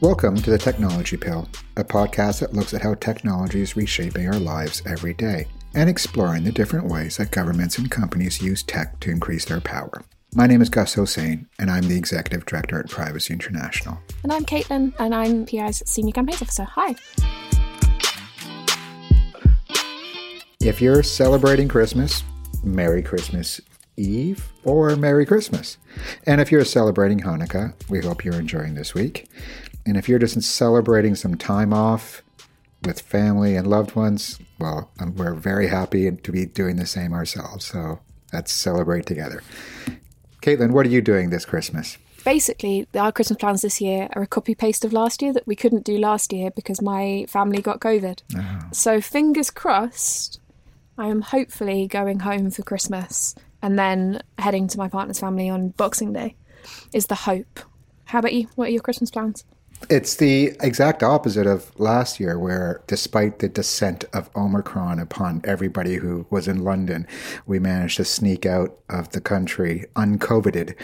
Welcome to The Technology Pill, a podcast that looks at how technology is reshaping our lives every day and exploring the different ways that governments and companies use tech to increase their power. My name is Gus Hosein, and I'm the Executive Director at Privacy International. And I'm Caitlin, and I'm PI's Senior Campaigns Officer. Hi. If you're celebrating Christmas, Merry Christmas Eve or Merry Christmas. And if you're celebrating Hanukkah, we hope you're enjoying this week. And if you're just celebrating some time off with family and loved ones, well, um, we're very happy to be doing the same ourselves. So let's celebrate together. Caitlin, what are you doing this Christmas? Basically, our Christmas plans this year are a copy paste of last year that we couldn't do last year because my family got COVID. Oh. So, fingers crossed, I am hopefully going home for Christmas and then heading to my partner's family on Boxing Day, is the hope. How about you? What are your Christmas plans? It's the exact opposite of last year, where despite the descent of Omicron upon everybody who was in London, we managed to sneak out of the country uncoveted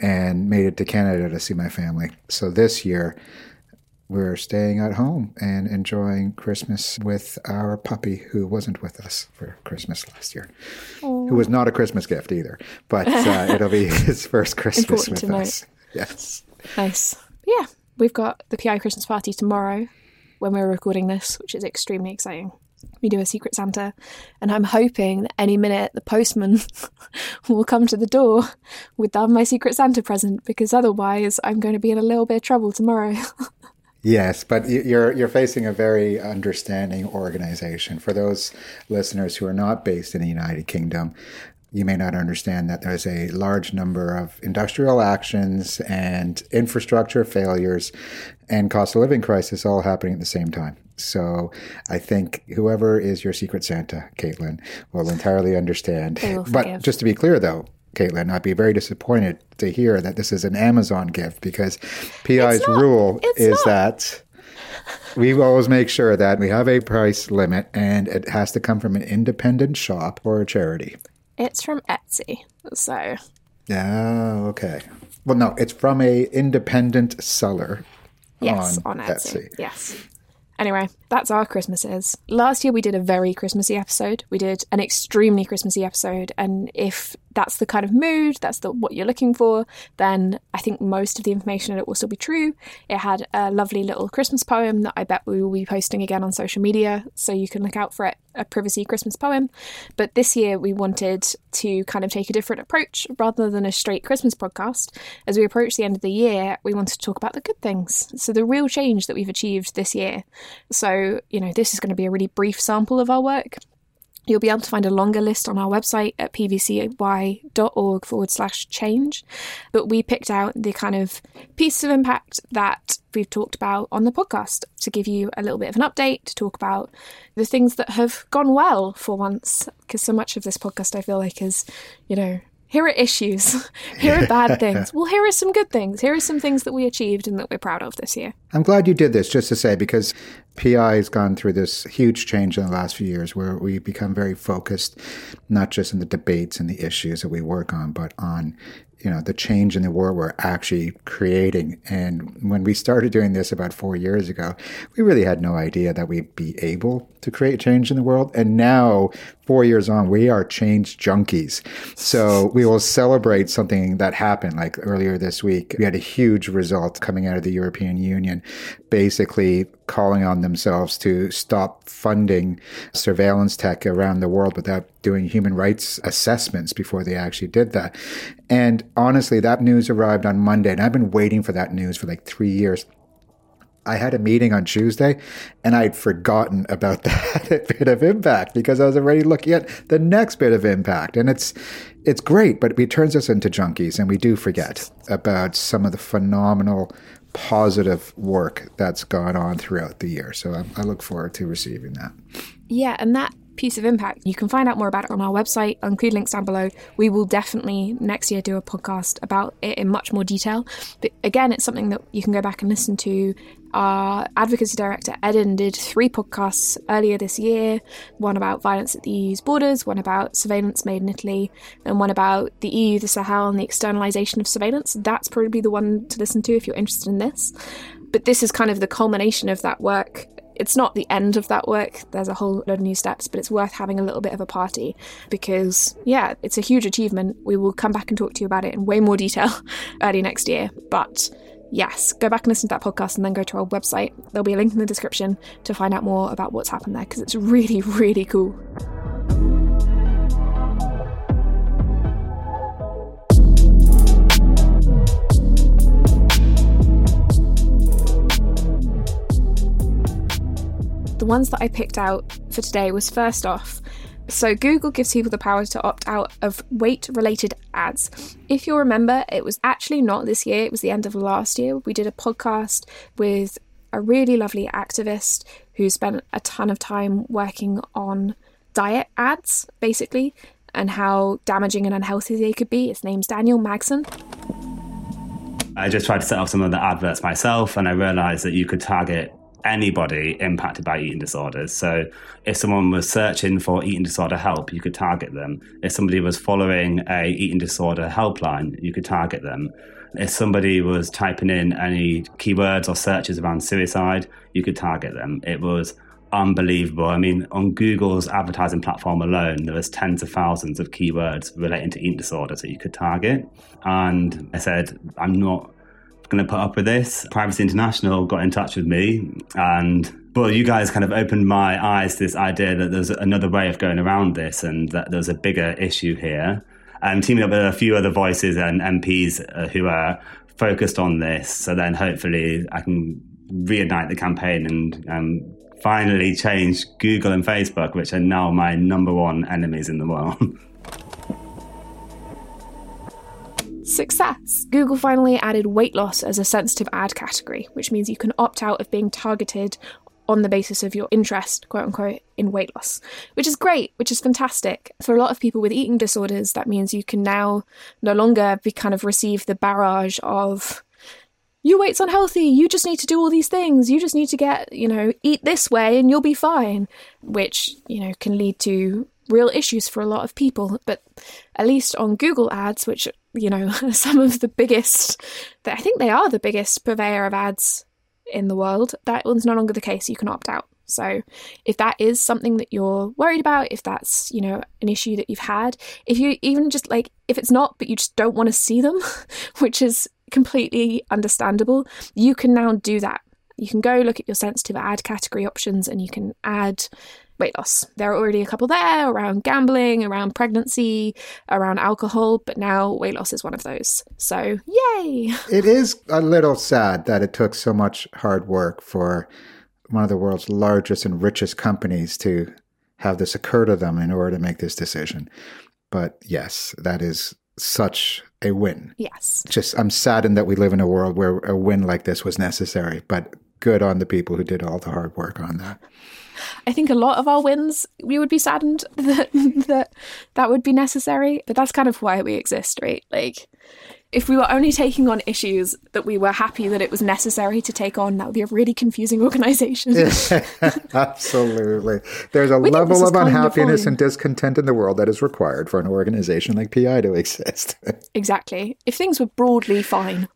and made it to Canada to see my family. So this year, we're staying at home and enjoying Christmas with our puppy who wasn't with us for Christmas last year, Aww. who was not a Christmas gift either, but uh, it'll be his first Christmas with us. Yes. Nice. Yeah, We've got the PI Christmas party tomorrow when we're recording this, which is extremely exciting. We do a Secret Santa, and I'm hoping that any minute the postman will come to the door with my Secret Santa present because otherwise I'm going to be in a little bit of trouble tomorrow. Yes, but you're you're facing a very understanding organization. For those listeners who are not based in the United Kingdom, you may not understand that there's a large number of industrial actions and infrastructure failures and cost of living crisis all happening at the same time. So I think whoever is your secret Santa, Caitlin, will entirely understand. But just to be clear though, Caitlin, I'd be very disappointed to hear that this is an Amazon gift because PI's rule is not. that we always make sure that we have a price limit and it has to come from an independent shop or a charity. It's from Etsy. So. Oh, okay. Well, no, it's from a independent seller. Yes, on, on Etsy. Etsy. Yes. Anyway, that's our Christmases. Last year we did a very Christmassy episode. We did an extremely Christmassy episode, and if that's the kind of mood, that's the what you're looking for, then I think most of the information in it will still be true. It had a lovely little Christmas poem that I bet we will be posting again on social media, so you can look out for it. A privacy Christmas poem. But this year we wanted to kind of take a different approach rather than a straight Christmas podcast. As we approach the end of the year, we wanted to talk about the good things. So the real change that we've achieved this year. So, you know, this is going to be a really brief sample of our work. You'll be able to find a longer list on our website at pvcy.org forward slash change. But we picked out the kind of pieces of impact that we've talked about on the podcast to give you a little bit of an update, to talk about the things that have gone well for once. Because so much of this podcast, I feel like, is, you know, here are issues, here are bad things. Well, here are some good things. Here are some things that we achieved and that we're proud of this year. I'm glad you did this, just to say, because PI has gone through this huge change in the last few years where we become very focused, not just in the debates and the issues that we work on, but on you know the change in the world we're actually creating. And when we started doing this about four years ago we really had no idea that we'd be able to create change in the world. And now four years on we are change junkies. So we will celebrate something that happened like earlier this week. We had a huge result coming out of the european union basically calling on themselves to stop funding surveillance tech around the world without doing human rights assessments before they actually did that. And honestly, that news arrived on Monday, and I've been waiting for that news for like three years. I had a meeting on Tuesday and I'd forgotten about that bit of impact because I was already looking at the next bit of impact. And it's it's great, but it turns us into junkies and we do forget about some of the phenomenal positive work that's gone on throughout the year. So I, I, look forward to receiving that. Yeah, and that piece of impact, you can find out more about it on our website. I'll include links down below. We will definitely next year do a podcast about it in much more detail. But again, it's something that you can go back and listen to our advocacy director, Edin, did three podcasts earlier this year one about violence at the EU's borders, one about surveillance made in Italy, and one about the EU, the Sahel, and the externalization of surveillance. That's probably the one to listen to if you're interested in this. But this is kind of the culmination of that work. It's not the end of that work. There's a whole load of new steps, but it's worth having a little bit of a party because, yeah, it's a huge achievement. We will come back and talk to you about it in way more detail early next year. But yes, go back and listen to that podcast and then go to our website. There'll be a link in the description to find out more about what's happened there because it's really, really cool. The ones that I picked out for today was first off, so, Google gives people the power to opt out of weight related ads. If you'll remember, it was actually not this year, it was the end of last year. We did a podcast with a really lovely activist who spent a ton of time working on diet ads, basically, and how damaging and unhealthy they could be. His name's Daniel Magson. I just tried to set up some of the adverts myself, and I realized that you could target anybody impacted by eating disorders. So if someone was searching for eating disorder help, you could target them. If somebody was following a eating disorder helpline, you could target them. If somebody was typing in any keywords or searches around suicide, you could target them. It was unbelievable. I mean, on Google's advertising platform alone, there was tens of thousands of keywords relating to eating disorders that you could target. And I said, I'm not going to put up with this. Privacy International got in touch with me and well, you guys kind of opened my eyes to this idea that there's another way of going around this and that there's a bigger issue here. I'm teaming up with a few other voices and MPs uh, who are focused on this. So then hopefully I can reignite the campaign and um, finally change Google and Facebook, which are now my number one enemies in the world. Success! Google finally added weight loss as a sensitive ad category, which means you can opt out of being targeted on the basis of your interest, quote unquote, in weight loss, which is great, which is fantastic. For a lot of people with eating disorders, that means you can now no longer be kind of receive the barrage of your weight's unhealthy, you just need to do all these things, you just need to get, you know, eat this way and you'll be fine, which, you know, can lead to real issues for a lot of people. But at least on Google Ads, which, you know, some of the biggest, I think they are the biggest purveyor of ads in the world, that one's no longer the case. You can opt out. So if that is something that you're worried about, if that's, you know, an issue that you've had, if you even just like, if it's not, but you just don't want to see them, which is completely understandable, you can now do that. You can go look at your sensitive ad category options and you can add weight loss. There are already a couple there around gambling, around pregnancy, around alcohol, but now weight loss is one of those. So, yay! It is a little sad that it took so much hard work for one of the world's largest and richest companies to have this occur to them in order to make this decision. But yes, that is such a win. Yes. Just, I'm saddened that we live in a world where a win like this was necessary, but good on the people who did all the hard work on that. I think a lot of our wins, we would be saddened that that that would be necessary. But that's kind of why we exist, right? Like, if we were only taking on issues that we were happy that it was necessary to take on, that would be a really confusing organization. Absolutely. There's a we level of unhappiness and discontent in the world that is required for an organization like PI to exist. exactly. If things were broadly fine,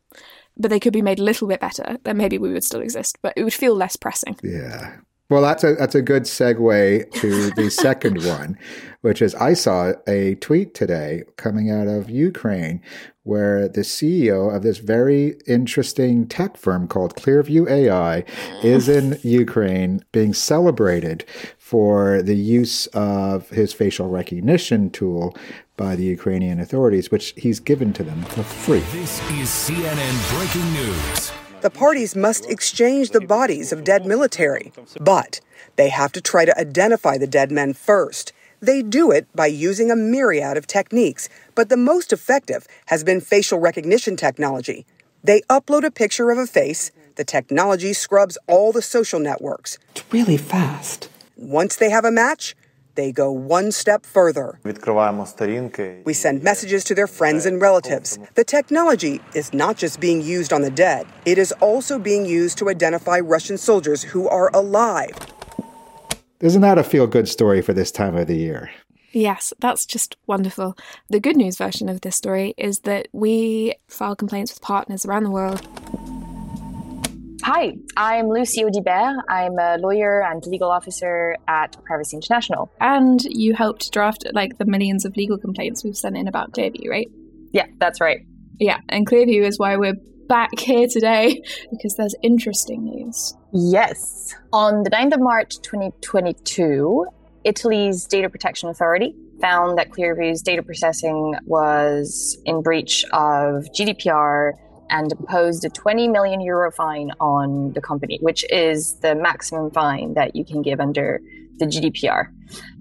but they could be made a little bit better, then maybe we would still exist, but it would feel less pressing. Yeah. Well, that's a that's a good segue to the second one, which is I saw a tweet today coming out of Ukraine where the CEO of this very interesting tech firm called Clearview AI is in Ukraine being celebrated for the use of his facial recognition tool by the Ukrainian authorities, which he's given to them for free. This is CNN breaking news the parties must exchange the bodies of dead military. But they have to try to identify the dead men first. They do it by using a myriad of techniques, but the most effective has been facial recognition technology. They upload a picture of a face, the technology scrubs all the social networks. It's really fast. Once they have a match, they go one step further. We send messages to their friends and relatives. The technology is not just being used on the dead, it is also being used to identify Russian soldiers who are alive. Isn't that a feel good story for this time of the year? Yes, that's just wonderful. The good news version of this story is that we file complaints with partners around the world Hi, I'm Lucie Audibert. I'm a lawyer and legal officer at Privacy International. And you helped draft like the millions of legal complaints we've sent in about Clearview, right? Yeah, that's right. Yeah, and Clearview is why we're back here today because there's interesting news. Yes. On the 9th of March 2022, Italy's Data Protection Authority found that Clearview's data processing was in breach of GDPR and imposed a 20 million euro fine on the company, which is the maximum fine that you can give under the GDPR.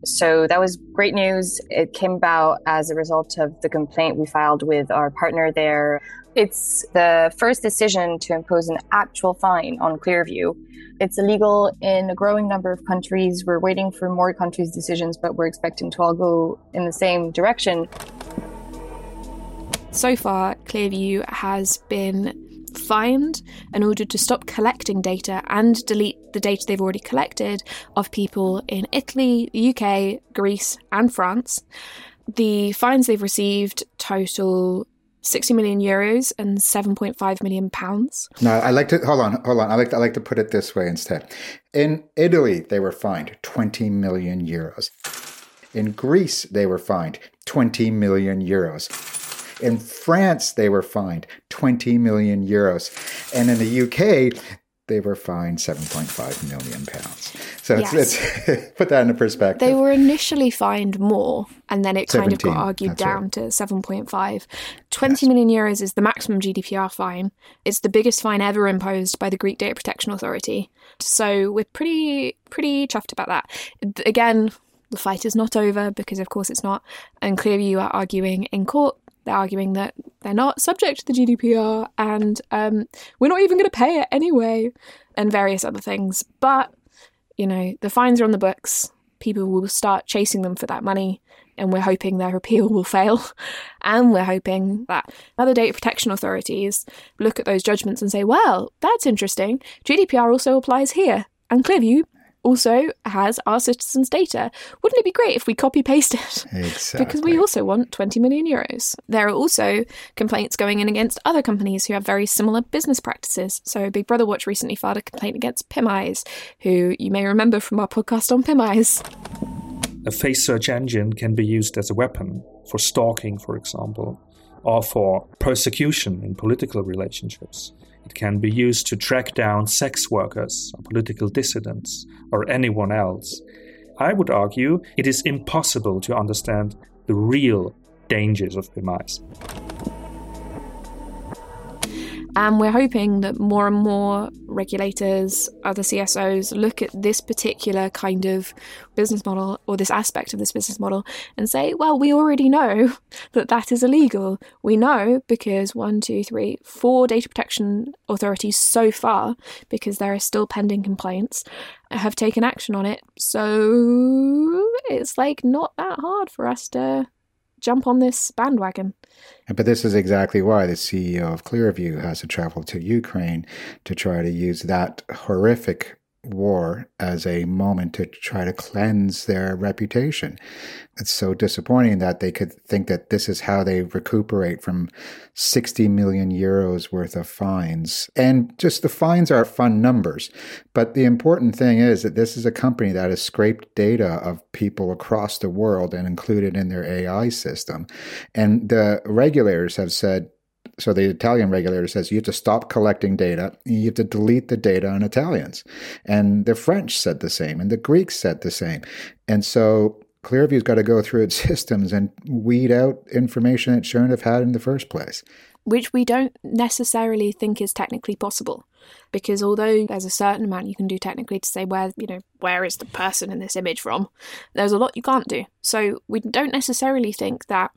So that was great news. It came about as a result of the complaint we filed with our partner there. It's the first decision to impose an actual fine on Clearview. It's illegal in a growing number of countries. We're waiting for more countries' decisions, but we're expecting to all go in the same direction. So far, Clearview has been fined in order to stop collecting data and delete the data they've already collected of people in Italy, the UK, Greece, and France. The fines they've received total 60 million euros and 7.5 million pounds. No, I like to hold on, hold on. I like I like to put it this way instead. In Italy, they were fined 20 million euros. In Greece, they were fined 20 million euros. In France, they were fined 20 million euros. And in the UK, they were fined 7.5 million pounds. So yes. it's, it's put that into perspective. They were initially fined more, and then it kind of got argued down right. to 7.5. 20 yes. million euros is the maximum GDPR fine. It's the biggest fine ever imposed by the Greek Data Protection Authority. So we're pretty pretty chuffed about that. Again, the fight is not over because, of course, it's not. And Clearview are arguing in court they're arguing that they're not subject to the GDPR and um, we're not even going to pay it anyway, and various other things. But, you know, the fines are on the books. People will start chasing them for that money, and we're hoping their appeal will fail. And we're hoping that other data protection authorities look at those judgments and say, well, that's interesting. GDPR also applies here. And Clearview also has our citizens' data. Wouldn't it be great if we copy paste it? Exactly. because we also want 20 million euros. There are also complaints going in against other companies who have very similar business practices. So Big Brother Watch recently filed a complaint against PimEyes, who you may remember from our podcast on PimEyes. A face search engine can be used as a weapon for stalking, for example, or for persecution in political relationships. It can be used to track down sex workers, or political dissidents, or anyone else. I would argue it is impossible to understand the real dangers of PimEyes. And we're hoping that more and more regulators, other CSOs look at this particular kind of business model or this aspect of this business model and say, well, we already know that that is illegal. We know because one, two, three, four data protection authorities so far, because there are still pending complaints, have taken action on it. So it's like not that hard for us to jump on this bandwagon. But this is exactly why the CEO of Clearview has to travel to Ukraine to try to use that horrific war as a moment to try to cleanse their reputation. It's so disappointing that they could think that this is how they recuperate from 60 million euros worth of fines. And just the fines are fun numbers. But the important thing is that this is a company that has scraped data of people across the world and included in their AI system. And the regulators have said, so the Italian regulator says you have to stop collecting data. You have to delete the data on Italians. And the French said the same, and the Greeks said the same. And so Clearview's got to go through its systems and weed out information it shouldn't have had in the first place. Which we don't necessarily think is technically possible. Because although there's a certain amount you can do technically to say where, you know, where is the person in this image from, there's a lot you can't do. So we don't necessarily think that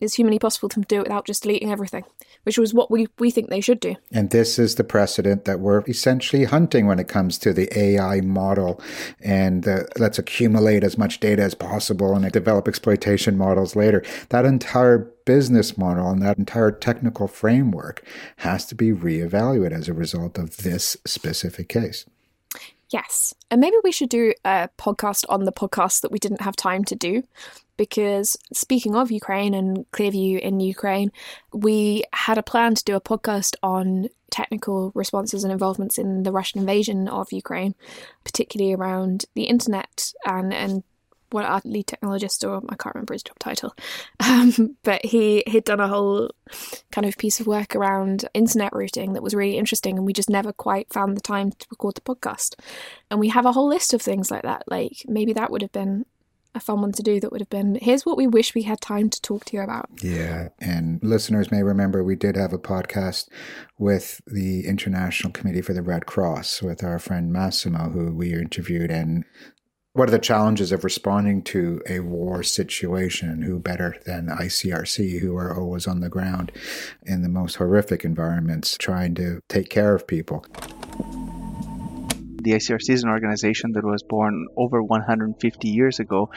it's humanly possible to do it without just deleting everything, which was what we, we think they should do. And this is the precedent that we're essentially hunting when it comes to the AI model. And uh, let's accumulate as much data as possible and develop exploitation models later. That entire business model and that entire technical framework has to be reevaluated as a result of this specific case. Yes. And maybe we should do a podcast on the podcast that we didn't have time to do. Because speaking of Ukraine and Clearview in Ukraine, we had a plan to do a podcast on technical responses and involvements in the Russian invasion of Ukraine, particularly around the internet and, and what our lead technologist, or I can't remember his job title, um, but he had done a whole kind of piece of work around internet routing that was really interesting, and we just never quite found the time to record the podcast. And we have a whole list of things like that. Like maybe that would have been a fun one to do that would have been here's what we wish we had time to talk to you about. Yeah. And listeners may remember we did have a podcast with the International Committee for the Red Cross with our friend Massimo, who we interviewed. And what are the challenges of responding to a war situation? Who better than ICRC, who are always on the ground in the most horrific environments, trying to take care of people? The ICRC is an organization that was born over 150 years ago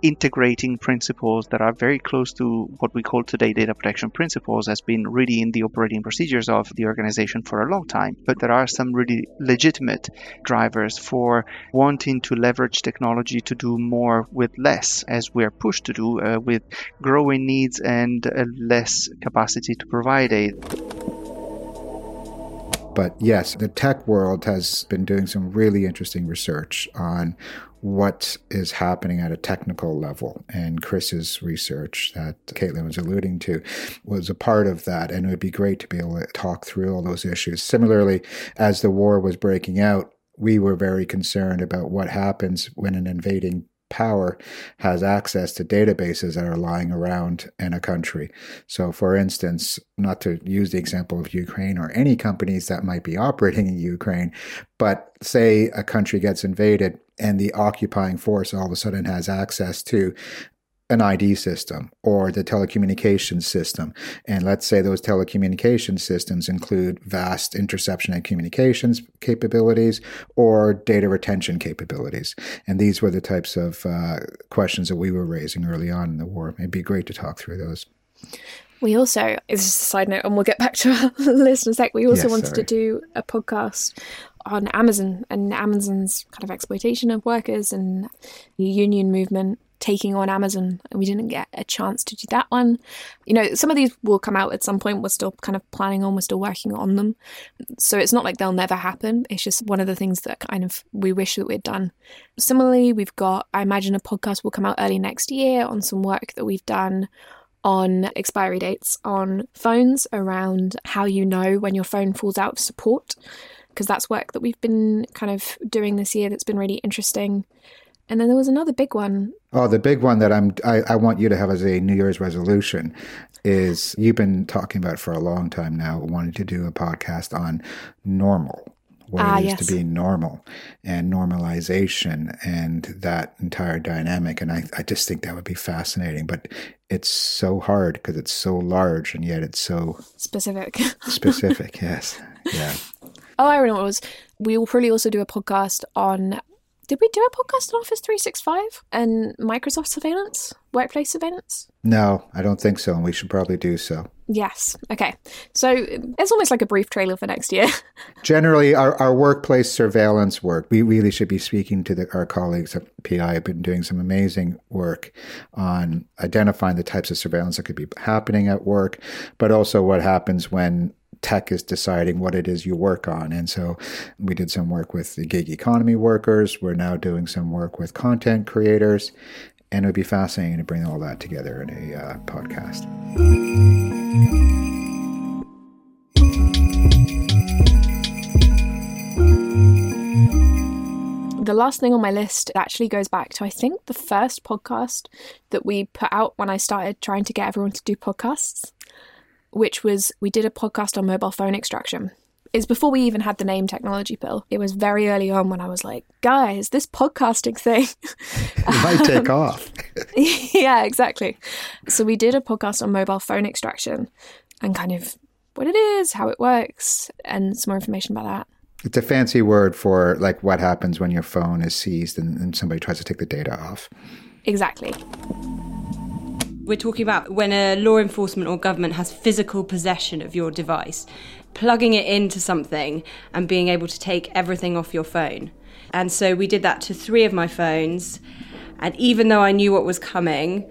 integrating principles that are very close to what we call today data protection principles has been really in the operating procedures of the organization for a long time. But there are some really legitimate drivers for wanting to leverage technology to do more with less, as we're pushed to do uh, with growing needs and uh, less capacity to provide aid. But yes, the tech world has been doing some really interesting research on what is happening at a technical level. And Chris's research that Caitlin was alluding to was a part of that. And it would be great to be able to talk through all those issues. Similarly, as the war was breaking out, we were very concerned about what happens when an invading power has access to databases that are lying around in a country. So, for instance, not to use the example of Ukraine or any companies that might be operating in Ukraine, but say a country gets invaded and the occupying force all of a sudden has access to an ID system or the telecommunications system. And let's say those telecommunications systems include vast interception and communications capabilities or data retention capabilities. And these were the types of uh, questions that we were raising early on in the war. It'd be great to talk through those. We also, it's just a side note, and we'll get back to our list in a sec. We also yes, wanted sorry. to do a podcast on Amazon and Amazon's kind of exploitation of workers and the union movement taking on Amazon, and we didn't get a chance to do that one. You know, some of these will come out at some point. We're still kind of planning on, we're still working on them. So it's not like they'll never happen. It's just one of the things that kind of we wish that we'd done. Similarly, we've got, I imagine a podcast will come out early next year on some work that we've done on expiry dates on phones around how you know when your phone falls out of support because that's work that we've been kind of doing this year that's been really interesting and then there was another big one. Oh, the big one that I'm I, I want you to have as a New Year's resolution is you've been talking about for a long time now, wanting to do a podcast on normal what ah, it is yes. to be normal and normalization and that entire dynamic. And I, I just think that would be fascinating. But it's so hard because it's so large and yet it's so specific. specific, yes. Yeah. Oh, I know what it was. We will probably also do a podcast on did we do a podcast on Office 365 and Microsoft surveillance, workplace surveillance? No, I don't think so. And we should probably do so. Yes. Okay. So it's almost like a brief trailer for next year. Generally, our, our workplace surveillance work, we really should be speaking to the, our colleagues at PI have been doing some amazing work on identifying the types of surveillance that could be happening at work, but also what happens when tech is deciding what it is you work on. And so we did some work with the gig economy workers. We're now doing some work with content creators. And it would be fascinating to bring all that together in a uh, podcast. The last thing on my list actually goes back to, I think, the first podcast that we put out when I started trying to get everyone to do podcasts which was we did a podcast on mobile phone extraction. Is before we even had the name Technology Pill. It was very early on when I was like, guys, this podcasting thing might take um, off. yeah, exactly. So we did a podcast on mobile phone extraction and kind of what it is, how it works, and some more information about that. It's a fancy word for like what happens when your phone is seized and, and somebody tries to take the data off. Exactly we're talking about when a law enforcement or government has physical possession of your device, plugging it into something and being able to take everything off your phone. And so we did that to three of my phones. And even though I knew what was coming,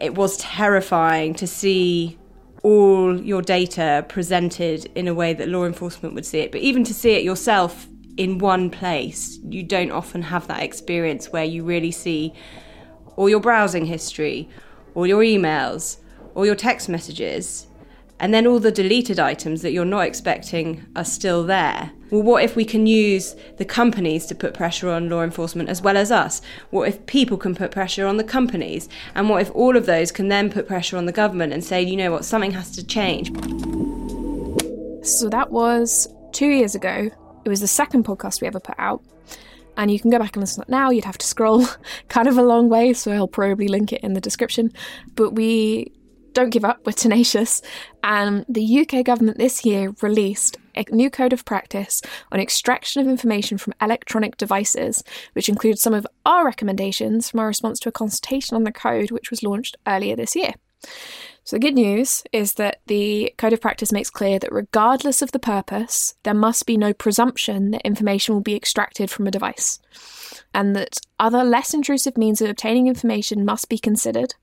it was terrifying to see all your data presented in a way that law enforcement would see it. But even to see it yourself in one place, you don't often have that experience where you really see all your browsing history, all your emails, all your text messages, and then all the deleted items that you're not expecting are still there. Well, what if we can use the companies to put pressure on law enforcement as well as us? What if people can put pressure on the companies? And what if all of those can then put pressure on the government and say, you know what, something has to change? So that was two years ago. It was the second podcast we ever put out. And you can go back and listen to it now. You'd have to scroll kind of a long way, so I'll probably link it in the description. But we don't give up, we're tenacious. And the UK government this year released a new code of practice on extraction of information from electronic devices, which includes some of our recommendations from our response to a consultation on the code, which was launched earlier this year. So, the good news is that the Code of Practice makes clear that regardless of the purpose, there must be no presumption that information will be extracted from a device, and that other less intrusive means of obtaining information must be considered,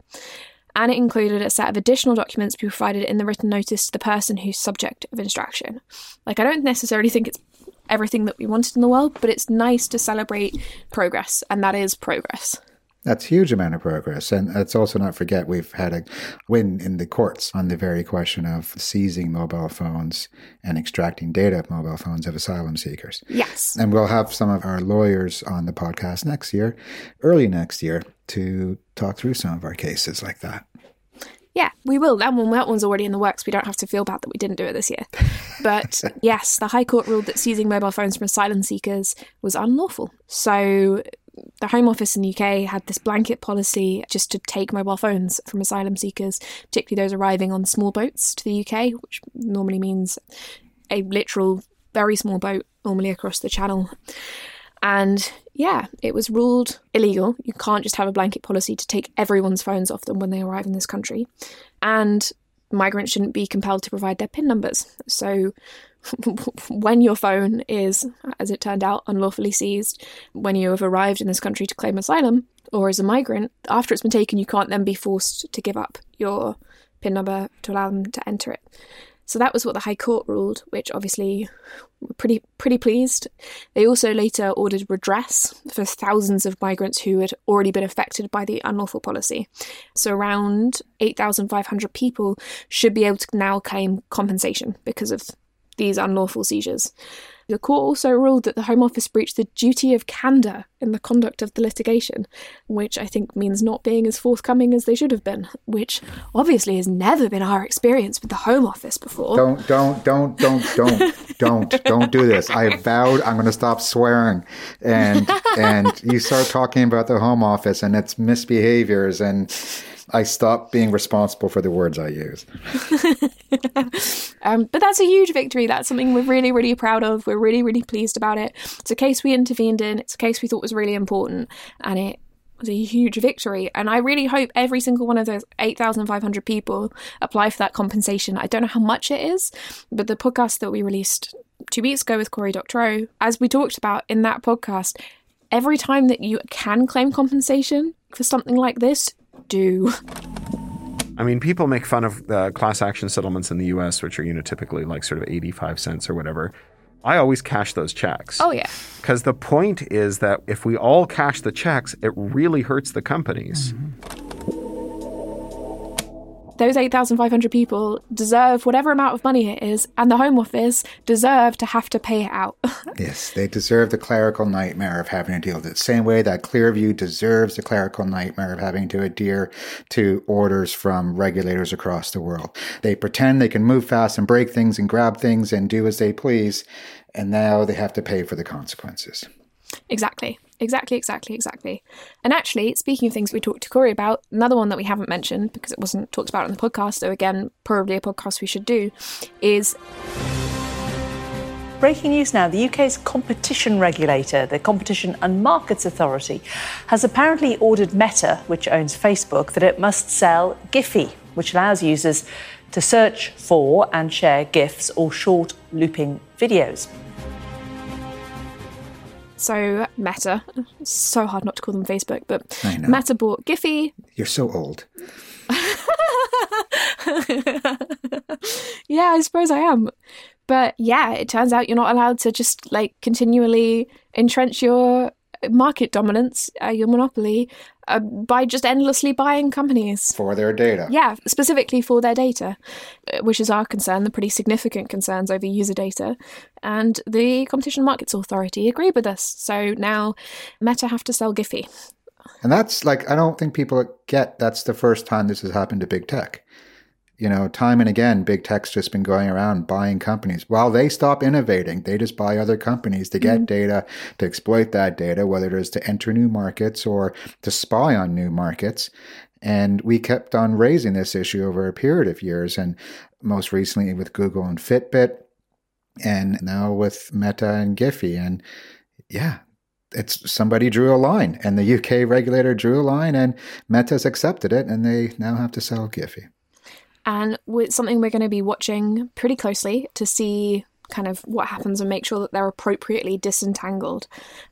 and it included a set of additional documents to be provided in the written notice to the person who's subject of instruction. Like, I don't necessarily think it's everything that we wanted in the world, but it's nice to celebrate progress, and that is progress. That's a huge amount of progress. And let's also not forget we've had a win in the courts on the very question of seizing mobile phones and extracting data of mobile phones of asylum seekers. Yes. And we'll have some of our lawyers on the podcast next year, early next year, to talk through some of our cases like that. Yeah, we will. That one, that one's already in the works. We don't have to feel bad that we didn't do it this year. But yes, the High Court ruled that seizing mobile phones from asylum seekers was unlawful. So the Home Office in the UK had this blanket policy just to take mobile phones from asylum seekers, particularly those arriving on small boats to the UK, which normally means a literal, very small boat, normally across the channel. And yeah, it was ruled illegal. You can't just have a blanket policy to take everyone's phones off them when they arrive in this country. And migrants shouldn't be compelled to provide their PIN numbers. So when your phone is, as it turned out, unlawfully seized, when you have arrived in this country to claim asylum, or as a migrant, after it's been taken, you can't then be forced to give up your PIN number to allow them to enter it. So that was what the High Court ruled, which obviously were pretty pretty pleased. They also later ordered redress for thousands of migrants who had already been affected by the unlawful policy. So around 8,500 people should be able to now claim compensation because of these unlawful seizures. The court also ruled that the Home Office breached the duty of candour in the conduct of the litigation, which I think means not being as forthcoming as they should have been, which obviously has never been our experience with the Home Office before. Don't, don't, don't, don't, don't, don't, don't do this. I vowed I'm going to stop swearing, and and you start talking about the Home Office and its misbehaviors and I stop being responsible for the words I use. um, but that's a huge victory. That's something we're really, really proud of. We're really, really pleased about it. It's a case we intervened in. It's a case we thought was really important, and it was a huge victory. And I really hope every single one of those 8,500 people apply for that compensation. I don't know how much it is, but the podcast that we released two weeks ago with Cory Doctorow, as we talked about in that podcast, every time that you can claim compensation for something like this, do. I mean, people make fun of the class action settlements in the US, which are, you know, typically like sort of 85 cents or whatever. I always cash those checks. Oh, yeah. Because the point is that if we all cash the checks, it really hurts the companies. Mm-hmm those 8,500 people deserve whatever amount of money it is, and the Home Office deserve to have to pay it out. yes, they deserve the clerical nightmare of having to deal with it. Same way that Clearview deserves the clerical nightmare of having to adhere to orders from regulators across the world. They pretend they can move fast and break things and grab things and do as they please, and now they have to pay for the consequences. Exactly. Exactly, exactly, exactly. And actually, speaking of things we talked to Cory about, another one that we haven't mentioned because it wasn't talked about on the podcast, so again, probably a podcast we should do, is. Breaking news now the UK's competition regulator, the Competition and Markets Authority, has apparently ordered Meta, which owns Facebook, that it must sell Giphy, which allows users to search for and share GIFs or short looping videos. So Meta, so hard not to call them Facebook, but Meta bought Giphy. You're so old. yeah, I suppose I am. But yeah, it turns out you're not allowed to just like continually entrench your market dominance, uh, your monopoly, uh, by just endlessly buying companies for their data. Yeah, specifically for their data, uh, which is our concern, the pretty significant concerns over user data. And the Competition Markets Authority agreed with us. So now Meta have to sell Giphy. And that's like, I don't think people get that's the first time this has happened to big tech you know, time and again, big tech's just been going around buying companies. While they stop innovating, they just buy other companies to get mm-hmm. data, to exploit that data, whether it is to enter new markets or to spy on new markets. And we kept on raising this issue over a period of years. And most recently with Google and Fitbit, and now with Meta and Giphy. And yeah, it's somebody drew a line, and the UK regulator drew a line, and Meta's accepted it, and they now have to sell Giphy and it's something we're going to be watching pretty closely to see kind of what happens and make sure that they're appropriately disentangled.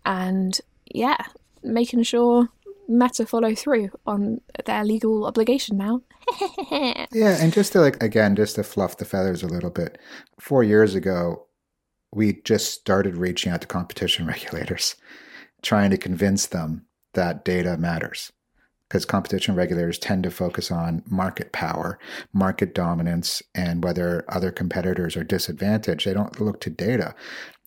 And yeah making sure meta follow through on their legal obligation now. Yeah and just to like again just to fluff the feathers a little bit four years ago we just started reaching out to competition regulators trying to convince them that data matters because competition regulators tend to focus on market power, market dominance, and whether other competitors are disadvantaged. They don't look to data.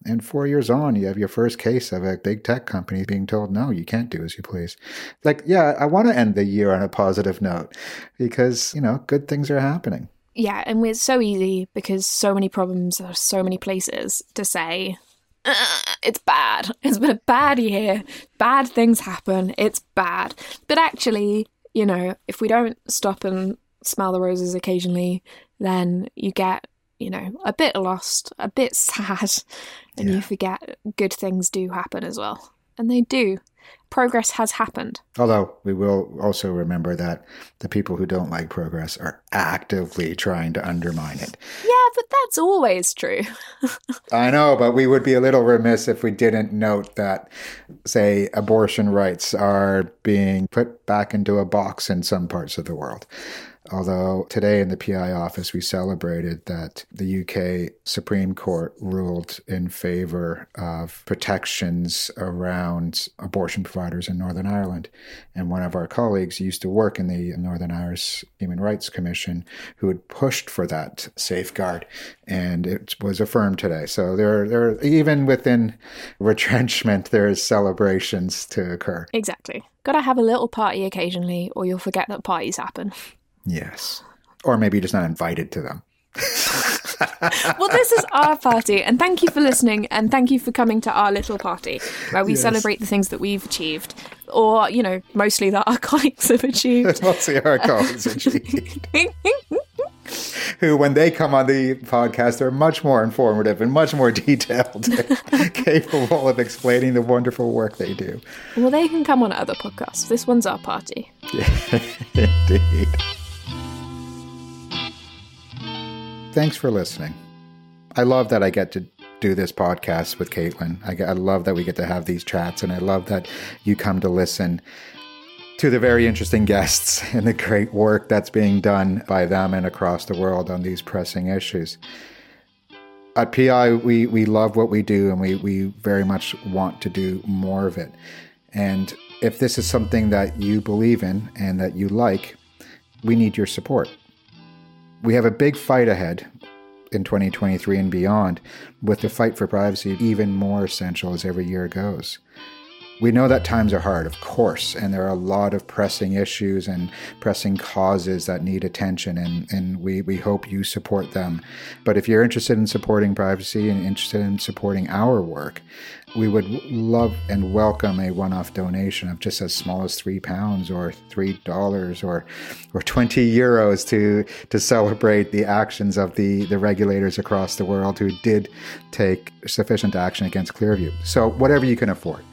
And four years on, you have your first case of a big tech company being told, no, you can't do as you please. Like, yeah, I want to end the year on a positive note because, you know, good things are happening. Yeah, and it's so easy because so many problems are so many places to say, it's bad. It's been a bad year. Bad things happen. It's bad. But actually, you know, if we don't stop and smell the roses occasionally, then you get, you know, a bit lost, a bit sad, and yeah. you forget good things do happen as well. And they do progress has happened. Although we will also remember that the people who don't like progress are actively trying to undermine it. Yeah, but that's always true. I know, but we would be a little remiss if we didn't note that, say, abortion rights are being put back into a box in some parts of the world. Although today in the PI office, we celebrated that the UK Supreme Court ruled in favor of protections around abortion providers in Northern Ireland. And one of our colleagues used to work in the Northern Irish Human Rights Commission who had pushed for that safeguard. And it was affirmed today. So there, there even within retrenchment, there's celebrations to occur. Exactly. Gotta have a little party occasionally, or you'll forget that parties happen. Yes. Or maybe you're just not invited to them. well, this is our party, and thank you for listening, and thank you for coming to our little party where we yes. celebrate the things that we've achieved, or you know, mostly that our colleagues have achieved. mostly our colleagues achieved. Who, when they come on the podcast, are much more informative and much more detailed, capable of explaining the wonderful work they do. Well, they can come on other podcasts. This one's our party. Indeed. Thanks for listening. I love that I get to do this podcast with Caitlin. I, I, love that we get to have these chats, and I love that you come to listen to the very interesting guests and the great work that's being done by them and across the world on these pressing issues. At PI, we, we love what we do, and we, we very much want to do more of it. And if this is something that you believe in and that you like, we need your support we have a big fight ahead in 2023 and beyond, with the fight for privacy even more essential as every year goes. We know that times are hard, of course, and there are a lot of pressing issues and pressing causes that need attention, and, and we, we hope you support them. But if you're interested in supporting privacy and interested in supporting our work, we would love and welcome a one-off donation of just as small as three pounds or three dollars or or 20 euros to to celebrate the actions of the the regulators across the world who did take sufficient action against Clearview. So whatever you can afford.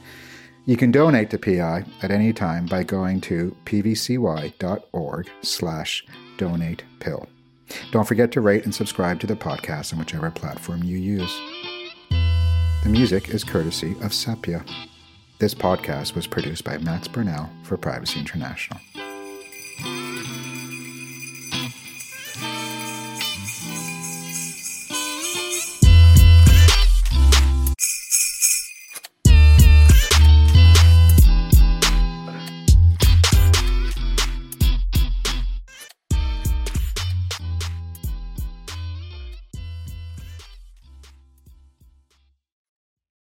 You can donate to PI at any time by going to pvcy.org slash donate pill. Don't forget to rate and subscribe to the podcast on whichever platform you use. The music is courtesy of Sepia. This podcast was produced by Max Burnell for Privacy International.